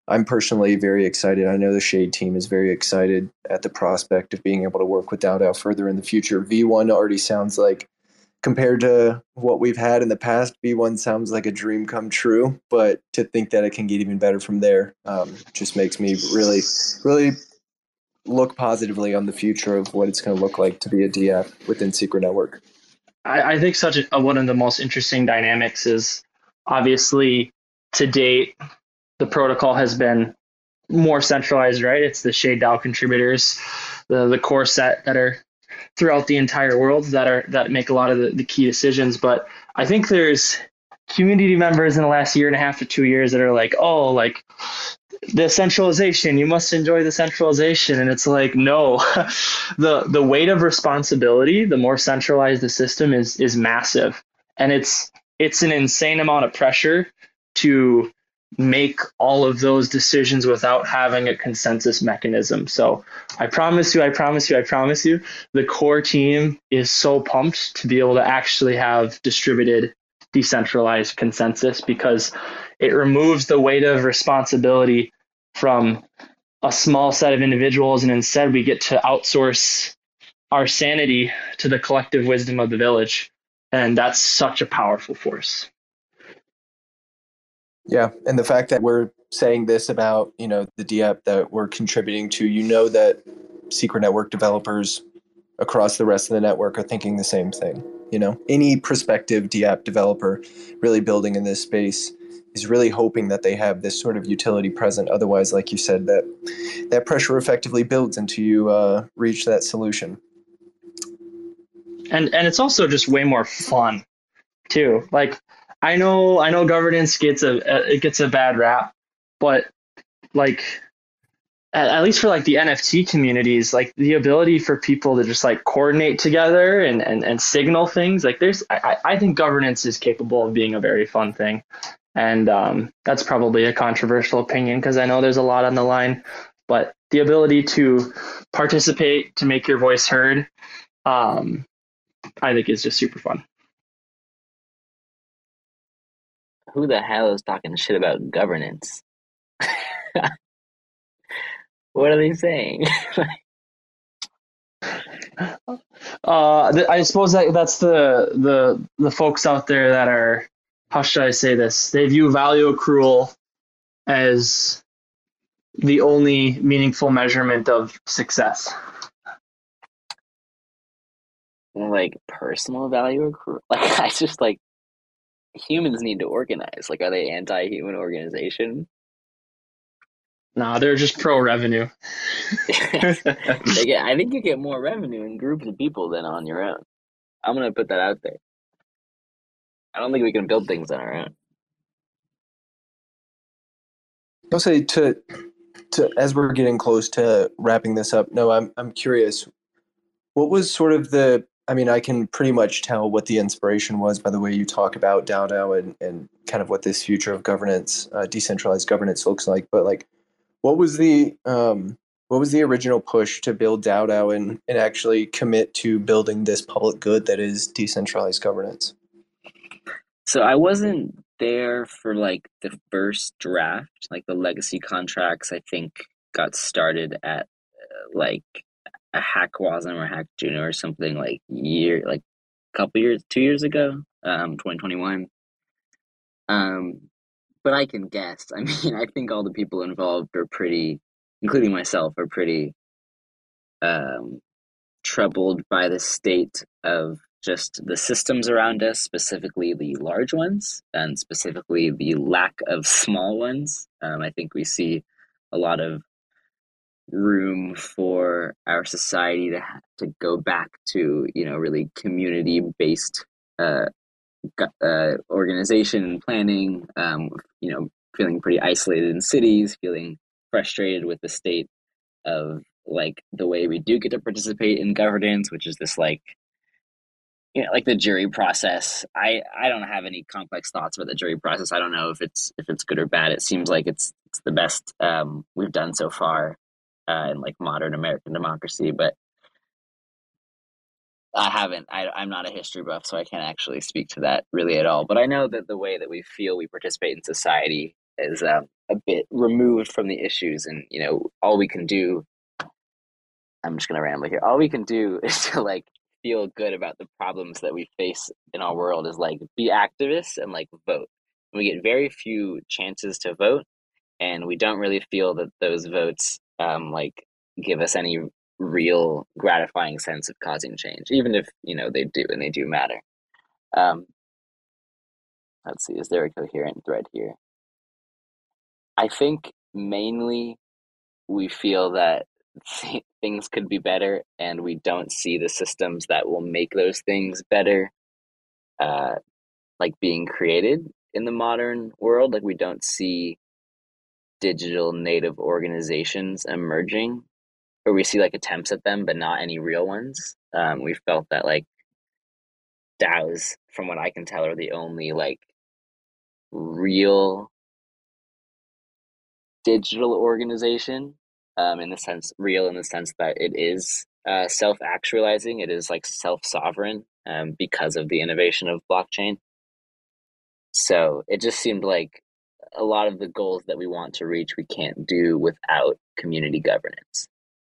I'm personally very excited. I know the Shade team is very excited at the prospect of being able to work with DAO further in the future. V1 already sounds like, compared to what we've had in the past, V1 sounds like a dream come true. But to think that it can get even better from there um, just makes me really, really look positively on the future of what it's going to look like to be a DF within Secret Network? I, I think such a, one of the most interesting dynamics is obviously to date the protocol has been more centralized, right? It's the Shade DAO contributors, the the core set that are throughout the entire world that are that make a lot of the, the key decisions. But I think there's community members in the last year and a half to two years that are like, oh, like the centralization. You must enjoy the centralization. And it's like no. The the weight of responsibility the more centralized the system is is massive. And it's it's an insane amount of pressure to make all of those decisions without having a consensus mechanism. So i promise you i promise you i promise you the core team is so pumped to be able to actually have distributed decentralized consensus because it removes the weight of responsibility from a small set of individuals and instead we get to outsource our sanity to the collective wisdom of the village. And that's such a powerful force. Yeah and the fact that we're saying this about you know the DApp that we're contributing to you know that secret network developers across the rest of the network are thinking the same thing you know? Any prospective DApp developer really building in this space is really hoping that they have this sort of utility present. Otherwise like you said that that pressure effectively builds until you uh, reach that solution. And and it's also just way more fun too. Like i know i know governance gets a, it gets a bad rap but like at, at least for like the NFT communities, like the ability for people to just like coordinate together and, and, and signal things, like there's, I, I think governance is capable of being a very fun thing. And um, that's probably a controversial opinion because I know there's a lot on the line, but the ability to participate, to make your voice heard, um, I think is just super fun. who the hell is talking shit about governance? what are they saying? uh, th- I suppose that that's the the the folks out there that are how should I say this? They view value accrual as the only meaningful measurement of success. like personal value accrual. Like I just like humans need to organize. Like, are they anti-human organization? Nah, they're just pro revenue. they get, I think you get more revenue in groups of people than on your own. I'm gonna put that out there. I don't think we can build things on our own. I'll say to to as we're getting close to wrapping this up. No, I'm I'm curious. What was sort of the I mean, I can pretty much tell what the inspiration was by the way you talk about DAO and, and kind of what this future of governance, uh, decentralized governance looks like. But like, what was the um, what was the original push to build DAO and, and actually commit to building this public good that is decentralized governance? So I wasn't there for like the first draft, like the legacy contracts. I think got started at uh, like a Hack Hackwasm or Hack Juno or something like year like a couple years, two years ago, um, 2021. Um, but I can guess. I mean, I think all the people involved are pretty, including myself, are pretty um, troubled by the state of just the systems around us, specifically the large ones, and specifically the lack of small ones. Um, I think we see a lot of room for our society to to go back to you know really community based uh, uh, organization and planning. Um, you know, feeling pretty isolated in cities, feeling frustrated with the state of like the way we do get to participate in governance, which is this like you know like the jury process i i don't have any complex thoughts about the jury process i don't know if it's if it's good or bad it seems like it's it's the best um, we've done so far uh, in like modern American democracy, but I haven't. I, I'm not a history buff, so I can't actually speak to that really at all. But I know that the way that we feel we participate in society is um, a bit removed from the issues, and you know, all we can do. I'm just gonna ramble here. All we can do is to like feel good about the problems that we face in our world is like be activists and like vote. And we get very few chances to vote, and we don't really feel that those votes um, like give us any real gratifying sense of causing change, even if you know they do and they do matter. Um, let's see, is there a coherent thread here? I think mainly we feel that things could be better, and we don't see the systems that will make those things better, uh, like being created in the modern world. Like we don't see digital native organizations emerging or we see like attempts at them but not any real ones um, we felt that like DAOs from what I can tell are the only like real digital organization um, in the sense real in the sense that it is uh, self-actualizing it is like self-sovereign um, because of the innovation of blockchain. So it just seemed like a lot of the goals that we want to reach we can't do without community governance.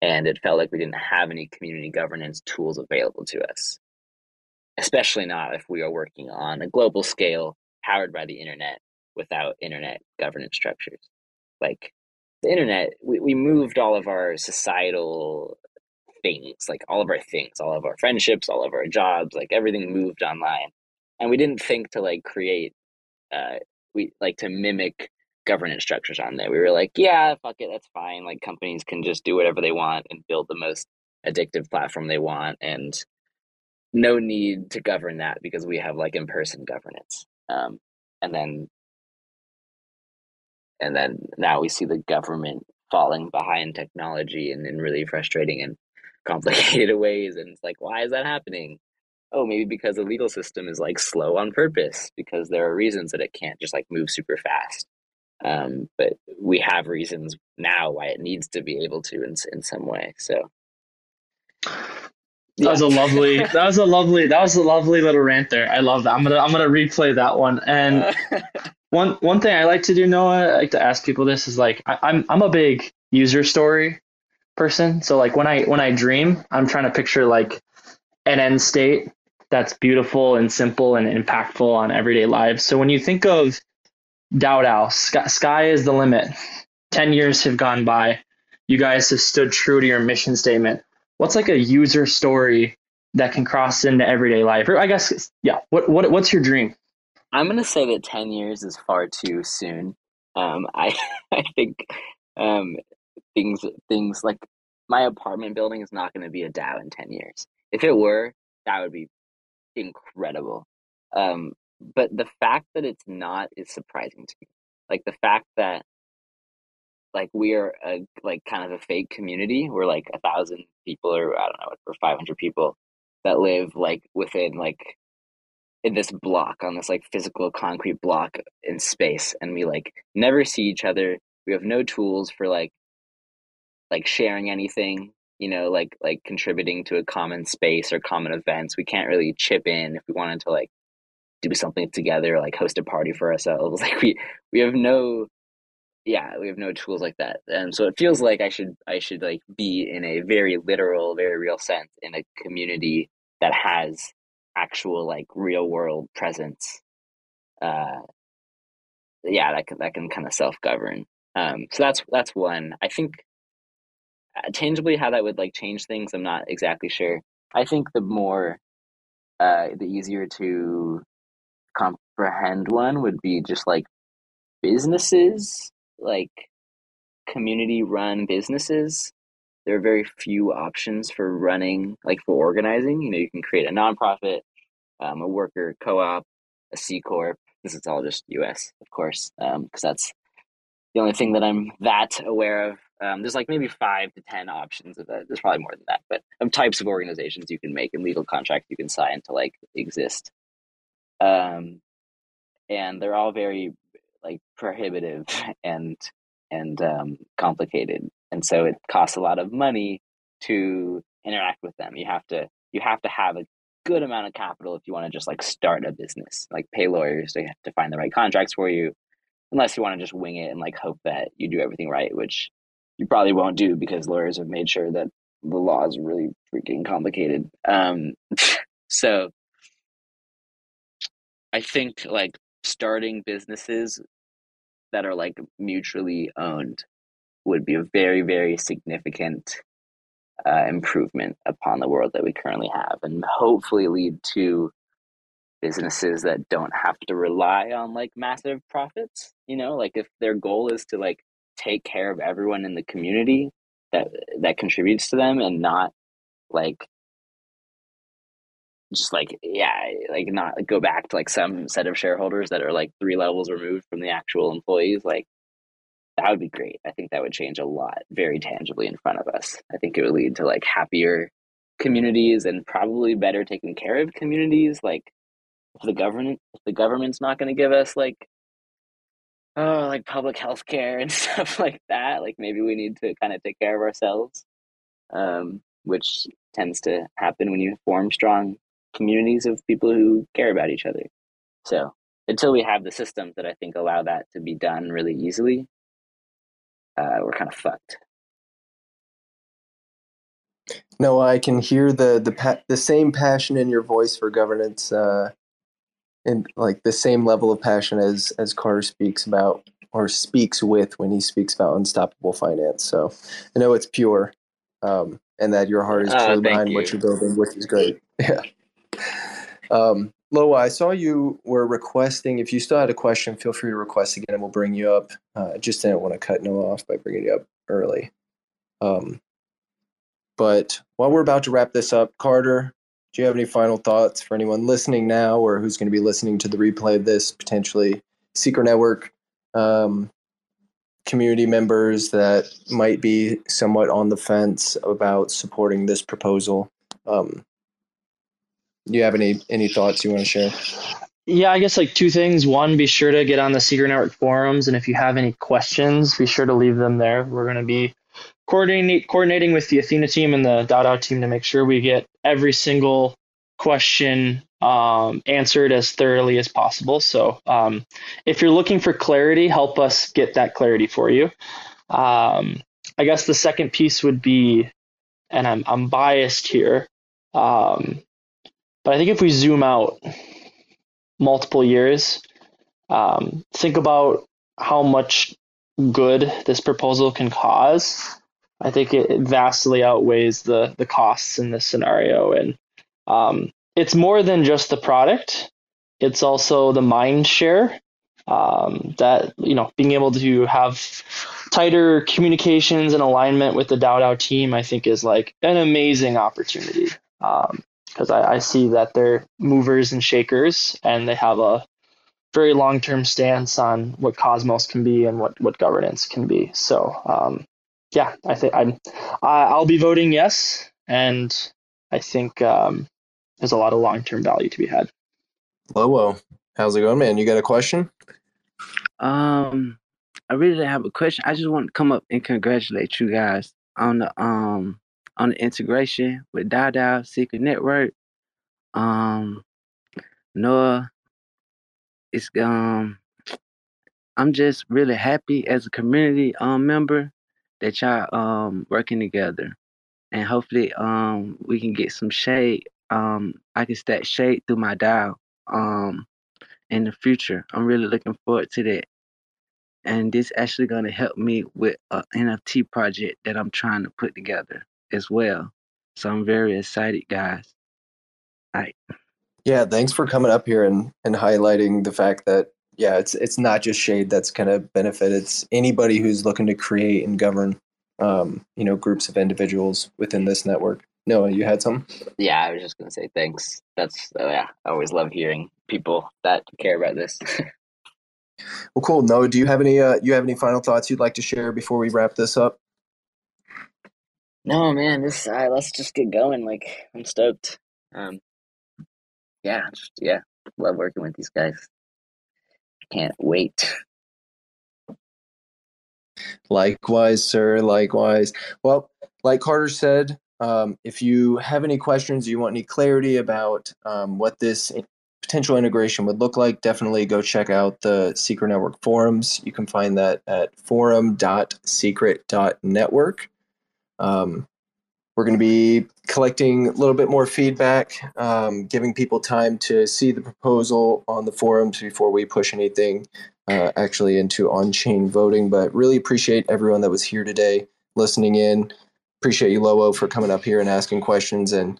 And it felt like we didn't have any community governance tools available to us. Especially not if we are working on a global scale powered by the internet without internet governance structures. Like the internet we, we moved all of our societal things like all of our things all of our friendships all of our jobs like everything moved online and we didn't think to like create uh, we like to mimic governance structures on there. We were like, yeah, fuck it, that's fine. Like companies can just do whatever they want and build the most addictive platform they want, and no need to govern that because we have like in-person governance. Um, and then, and then now we see the government falling behind technology in, in really frustrating and complicated ways, and it's like, why is that happening? oh, maybe because the legal system is like slow on purpose because there are reasons that it can't just like move super fast. Um, but we have reasons now why it needs to be able to in in some way. So, That was a lovely. That was a lovely. That was a lovely little rant there. I love that. I'm gonna. I'm gonna replay that one. And one one thing I like to do, Noah, I like to ask people this is like I, I'm I'm a big user story person. So like when I when I dream, I'm trying to picture like an end state that's beautiful and simple and impactful on everyday lives. So when you think of DAO DAO, sky, sky is the limit. Ten years have gone by. You guys have stood true to your mission statement. What's like a user story that can cross into everyday life? Or I guess yeah. What what what's your dream? I'm gonna say that ten years is far too soon. Um, I I think um, things things like my apartment building is not going to be a DAO in ten years. If it were, that would be incredible. Um, but the fact that it's not is surprising to me. Like the fact that like we are a like kind of a fake community. We're like a thousand people, or I don't know, or five hundred people that live like within like in this block on this like physical concrete block in space, and we like never see each other. We have no tools for like like sharing anything you know like like contributing to a common space or common events we can't really chip in if we wanted to like do something together like host a party for ourselves like we we have no yeah we have no tools like that. And so it feels like i should i should like be in a very literal very real sense in a community that has actual like real world presence uh yeah that can that can kind of self-govern. Um so that's that's one. I think uh, tangibly how that would like change things i'm not exactly sure. I think the more uh the easier to comprehend one would be just like businesses like community run businesses there are very few options for running like for organizing. You know you can create a nonprofit um, a worker co-op a c corp. This is all just us of course because um, that's the only thing that i'm that aware of. Um, there's like maybe five to ten options of that. There's probably more than that but of types of organizations you can make and legal contracts you can sign to like exist. Um, and they're all very like prohibitive and and um, complicated, and so it costs a lot of money to interact with them. You have to you have to have a good amount of capital if you want to just like start a business, like pay lawyers to to find the right contracts for you, unless you want to just wing it and like hope that you do everything right, which you probably won't do because lawyers have made sure that the law is really freaking complicated. Um, so I think like starting businesses that are like mutually owned would be a very very significant uh, improvement upon the world that we currently have and hopefully lead to businesses that don't have to rely on like massive profits you know? Like if their goal is to like take care of everyone in the community that that contributes to them and not like just like yeah like not go back to like some set of shareholders that are like three levels removed from the actual employees like that would be great. I think that would change a lot very tangibly in front of us. I think it would lead to like happier communities and probably better taken care of communities like if the government if the government's not going to give us like oh like public health care and stuff like that like maybe we need to kind of take care of ourselves um which tends to happen when you form strong communities of people who care about each other. So until we have the systems that I think allow that to be done really easily, uh, we're kind of fucked. No, I can hear the the pa- the same passion in your voice for governance, uh, and like the same level of passion as as Carter speaks about or speaks with when he speaks about unstoppable finance. So I know it's pure, um, and that your heart is Oh, truly behind you. what you're building, which is great. Yeah. Um, Loa, I saw you were requesting. If you still had a question, feel free to request again, and we'll bring you up. Uh, just didn't want to cut Noah off by bringing you up early. Um, but while we're about to wrap this up, Carter, do you have any final thoughts for anyone listening now, or who's going to be listening to the replay of this potentially? Secret Network um, community members that might be somewhat on the fence about supporting this proposal. Um, you have any any thoughts you want to share? Yeah, I guess like two things. One, be sure to get on the Secret Network forums, and if you have any questions, be sure to leave them there. We're going to be coordinate, coordinating with the Athena team and the DAO team to make sure we get every single question um, answered as thoroughly as possible. So um, if you're looking for clarity, help us get that clarity for you. Um, I guess the second piece would be, and I'm I'm biased here, um, but I think if we zoom out multiple years, um, think about how much good this proposal can cause. I think it, vastly outweighs the the costs in this scenario, and um, it's more than just the product. It's also the mind share um, that you know being able to have tighter communications and alignment with the DAO DAO team, I think, is like an amazing opportunity because I, I see that they're movers and shakers, and they have a very long term stance on what Cosmos can be and what what governance can be. So um, yeah, I think I'm I'll be voting yes, and I think um, there's a lot of long term value to be had. Lowo, how's it going, man? You got a question? Um, I really didn't have a question. I just want to come up and congratulate you guys on the um on the integration with DAO Secret Network. Um, Noah, it's um, I'm just really happy as a community um member that y'all um working together, and hopefully um we can get some shade. Um, I can stack shade through my DAO um in the future. I'm really looking forward to that and this actually going to help me with an NFT project that I'm trying to put together as well. So I'm very excited, guys. All right. Yeah, thanks for coming up here and, and highlighting the fact that yeah, it's it's not just Shade that's going to benefit. It's anybody who's looking to create and govern, um, you know, groups of individuals within this network. Noah, you had some? Yeah, I was just going to say thanks. That's uh, yeah, I always love hearing people that care about this. Well, cool. Noah, do you have any uh, you have any final thoughts you'd like to share before we wrap this up? No, man. This uh, let's just get going. Like I'm stoked. Um, yeah, just yeah, love working with these guys. Can't wait. Likewise, sir. Likewise. Well, like Carter said, um, if you have any questions, you want any clarity about um, what this potential integration would look like, definitely go check out the Secret Network forums. You can find that at forum.secret.network. Um, we're going to be collecting a little bit more feedback, um, giving people time to see the proposal on the forums before we push anything uh, actually into on chain voting. But really appreciate everyone that was here today listening in. Appreciate you, Lowo, for coming up here and asking questions. And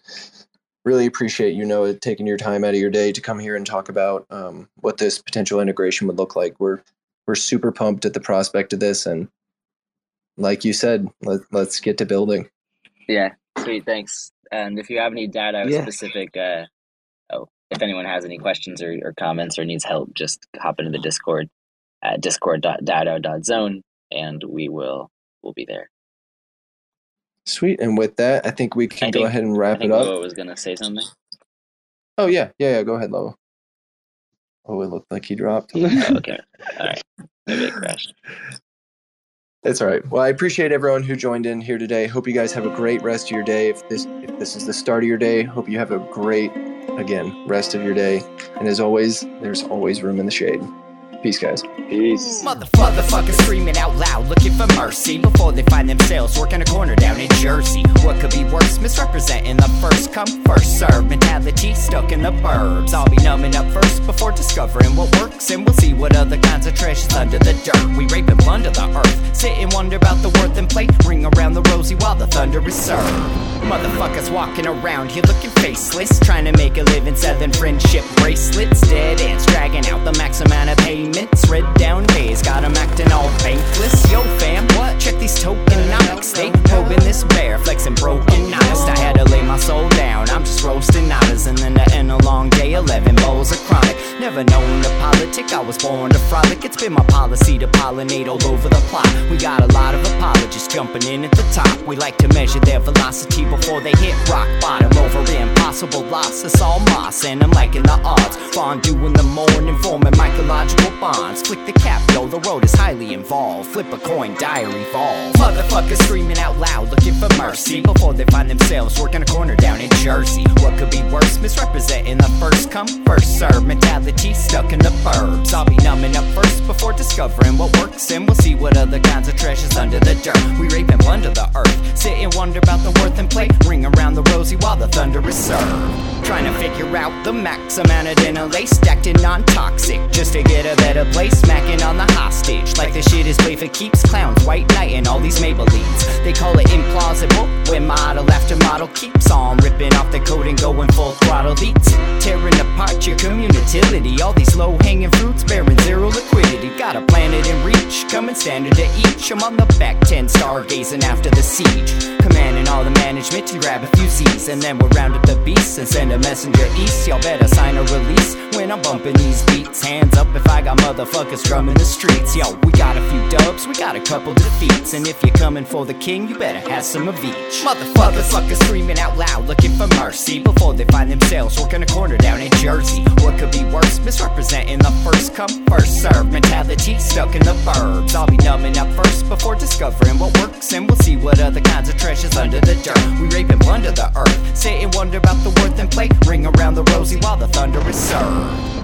really appreciate you know taking your time out of your day to come here and talk about um, what this potential integration would look like. We're we're super pumped at the prospect of this, and like you said, let, let's get to building. Yeah, sweet. Thanks. And if you have any data yeah. specific, uh, oh, if anyone has any questions or, or comments or needs help, just hop into the Discord at discord.daodao.zone, and we will we'll be there. Sweet. And with that, I think we can I go think, ahead and wrap it up. Lobo was going to say something. Oh, yeah. Yeah, yeah. Go ahead, Lobo. Oh, it looked like he dropped. oh, okay. All right. Maybe it crashed. That's all right. Well, I appreciate everyone who joined in here today. Hope you guys have a great rest of your day. If this if this is the start of your day, hope you have a great again rest of your day. And as always, there's always room in the shade. Peace, guys. Peace. Motherfuckers screaming out loud, looking for mercy before they find themselves working a corner down in Jersey. What could be worse? Misrepresenting the first come, first serve mentality stuck in the burbs. I'll be numbing up first before discovering what works, and we'll see what other kinds of trash is under the dirt. We rape and plunder the earth, sit and wonder about the worth and play, ring around the rosy while the thunder is served. Motherfuckers walking around here looking faceless, trying to make a living selling friendship bracelets. Dead ends dragging out the max amount of payment payments, red down days, got them acting all bankless. Yo, fam, what? Check these tokenomics. They probing this bear, flexing broken honest. I had to lay my soul down. I'm just roasting nadas, and then to end a long day, 11 bowls of chronic. Never known to politic, I was born to frolic. It's been my policy to pollinate all over the plot. We got a lot of apologists jumping in at the top. We like to measure their velocity before they hit rock bottom over impossible loss. It's all moss, and I'm liking the odds. Fondue in the morning, forming mycological bonds. Click the cap, yo, the road is highly involved. Flip a coin, diary evolve. Motherfuckers screaming out loud, looking for mercy. before they find themselves working a corner down in Jersey. What could be worse? Misrepresenting the first come, first serve mentality stuck in the burbs. I'll be numbing up first before discovering what works, and we'll see what other kinds of treasures under the dirt. We rape and plunder the earth, sit and wonder about the worth and Ring around the rosy while the thunder is served. Trying to figure out the max amount of dinner lace stacked in non toxic just to get a better place. Smacking on the hostage like the shit is play for keeps. Clowns, white knight, and all these Maybellines. They call it implausible when model after model keeps on ripping off the coat and going full throttle. Beats tearing apart your community. All these low hanging fruits bearing zero liquidity. Coming standard to each. I'm on the back 10 stargazing after the siege. Commanding all the management to grab a few Z's. And then we'll round up the beasts and send a messenger east. Y'all better sign a release when I'm bumping these beats. Hands up if I got motherfuckers drumming the streets. Yo, we got a few dubs, we got a couple defeats. And if you're coming for the king, you better have some of each. Motherfuckers, fuckers screaming out loud, looking for mercy before they find themselves working a corner down in Jersey. What could be worse? Misrepresenting the first come, first serve mentality stuck in the burbs. I'll be numbing up first before discovering what works, and we'll see what other kinds of treasures under the dirt. We rape and plunder the earth, sit and wonder about the worth and play. Ring around the rosy while the thunder is served.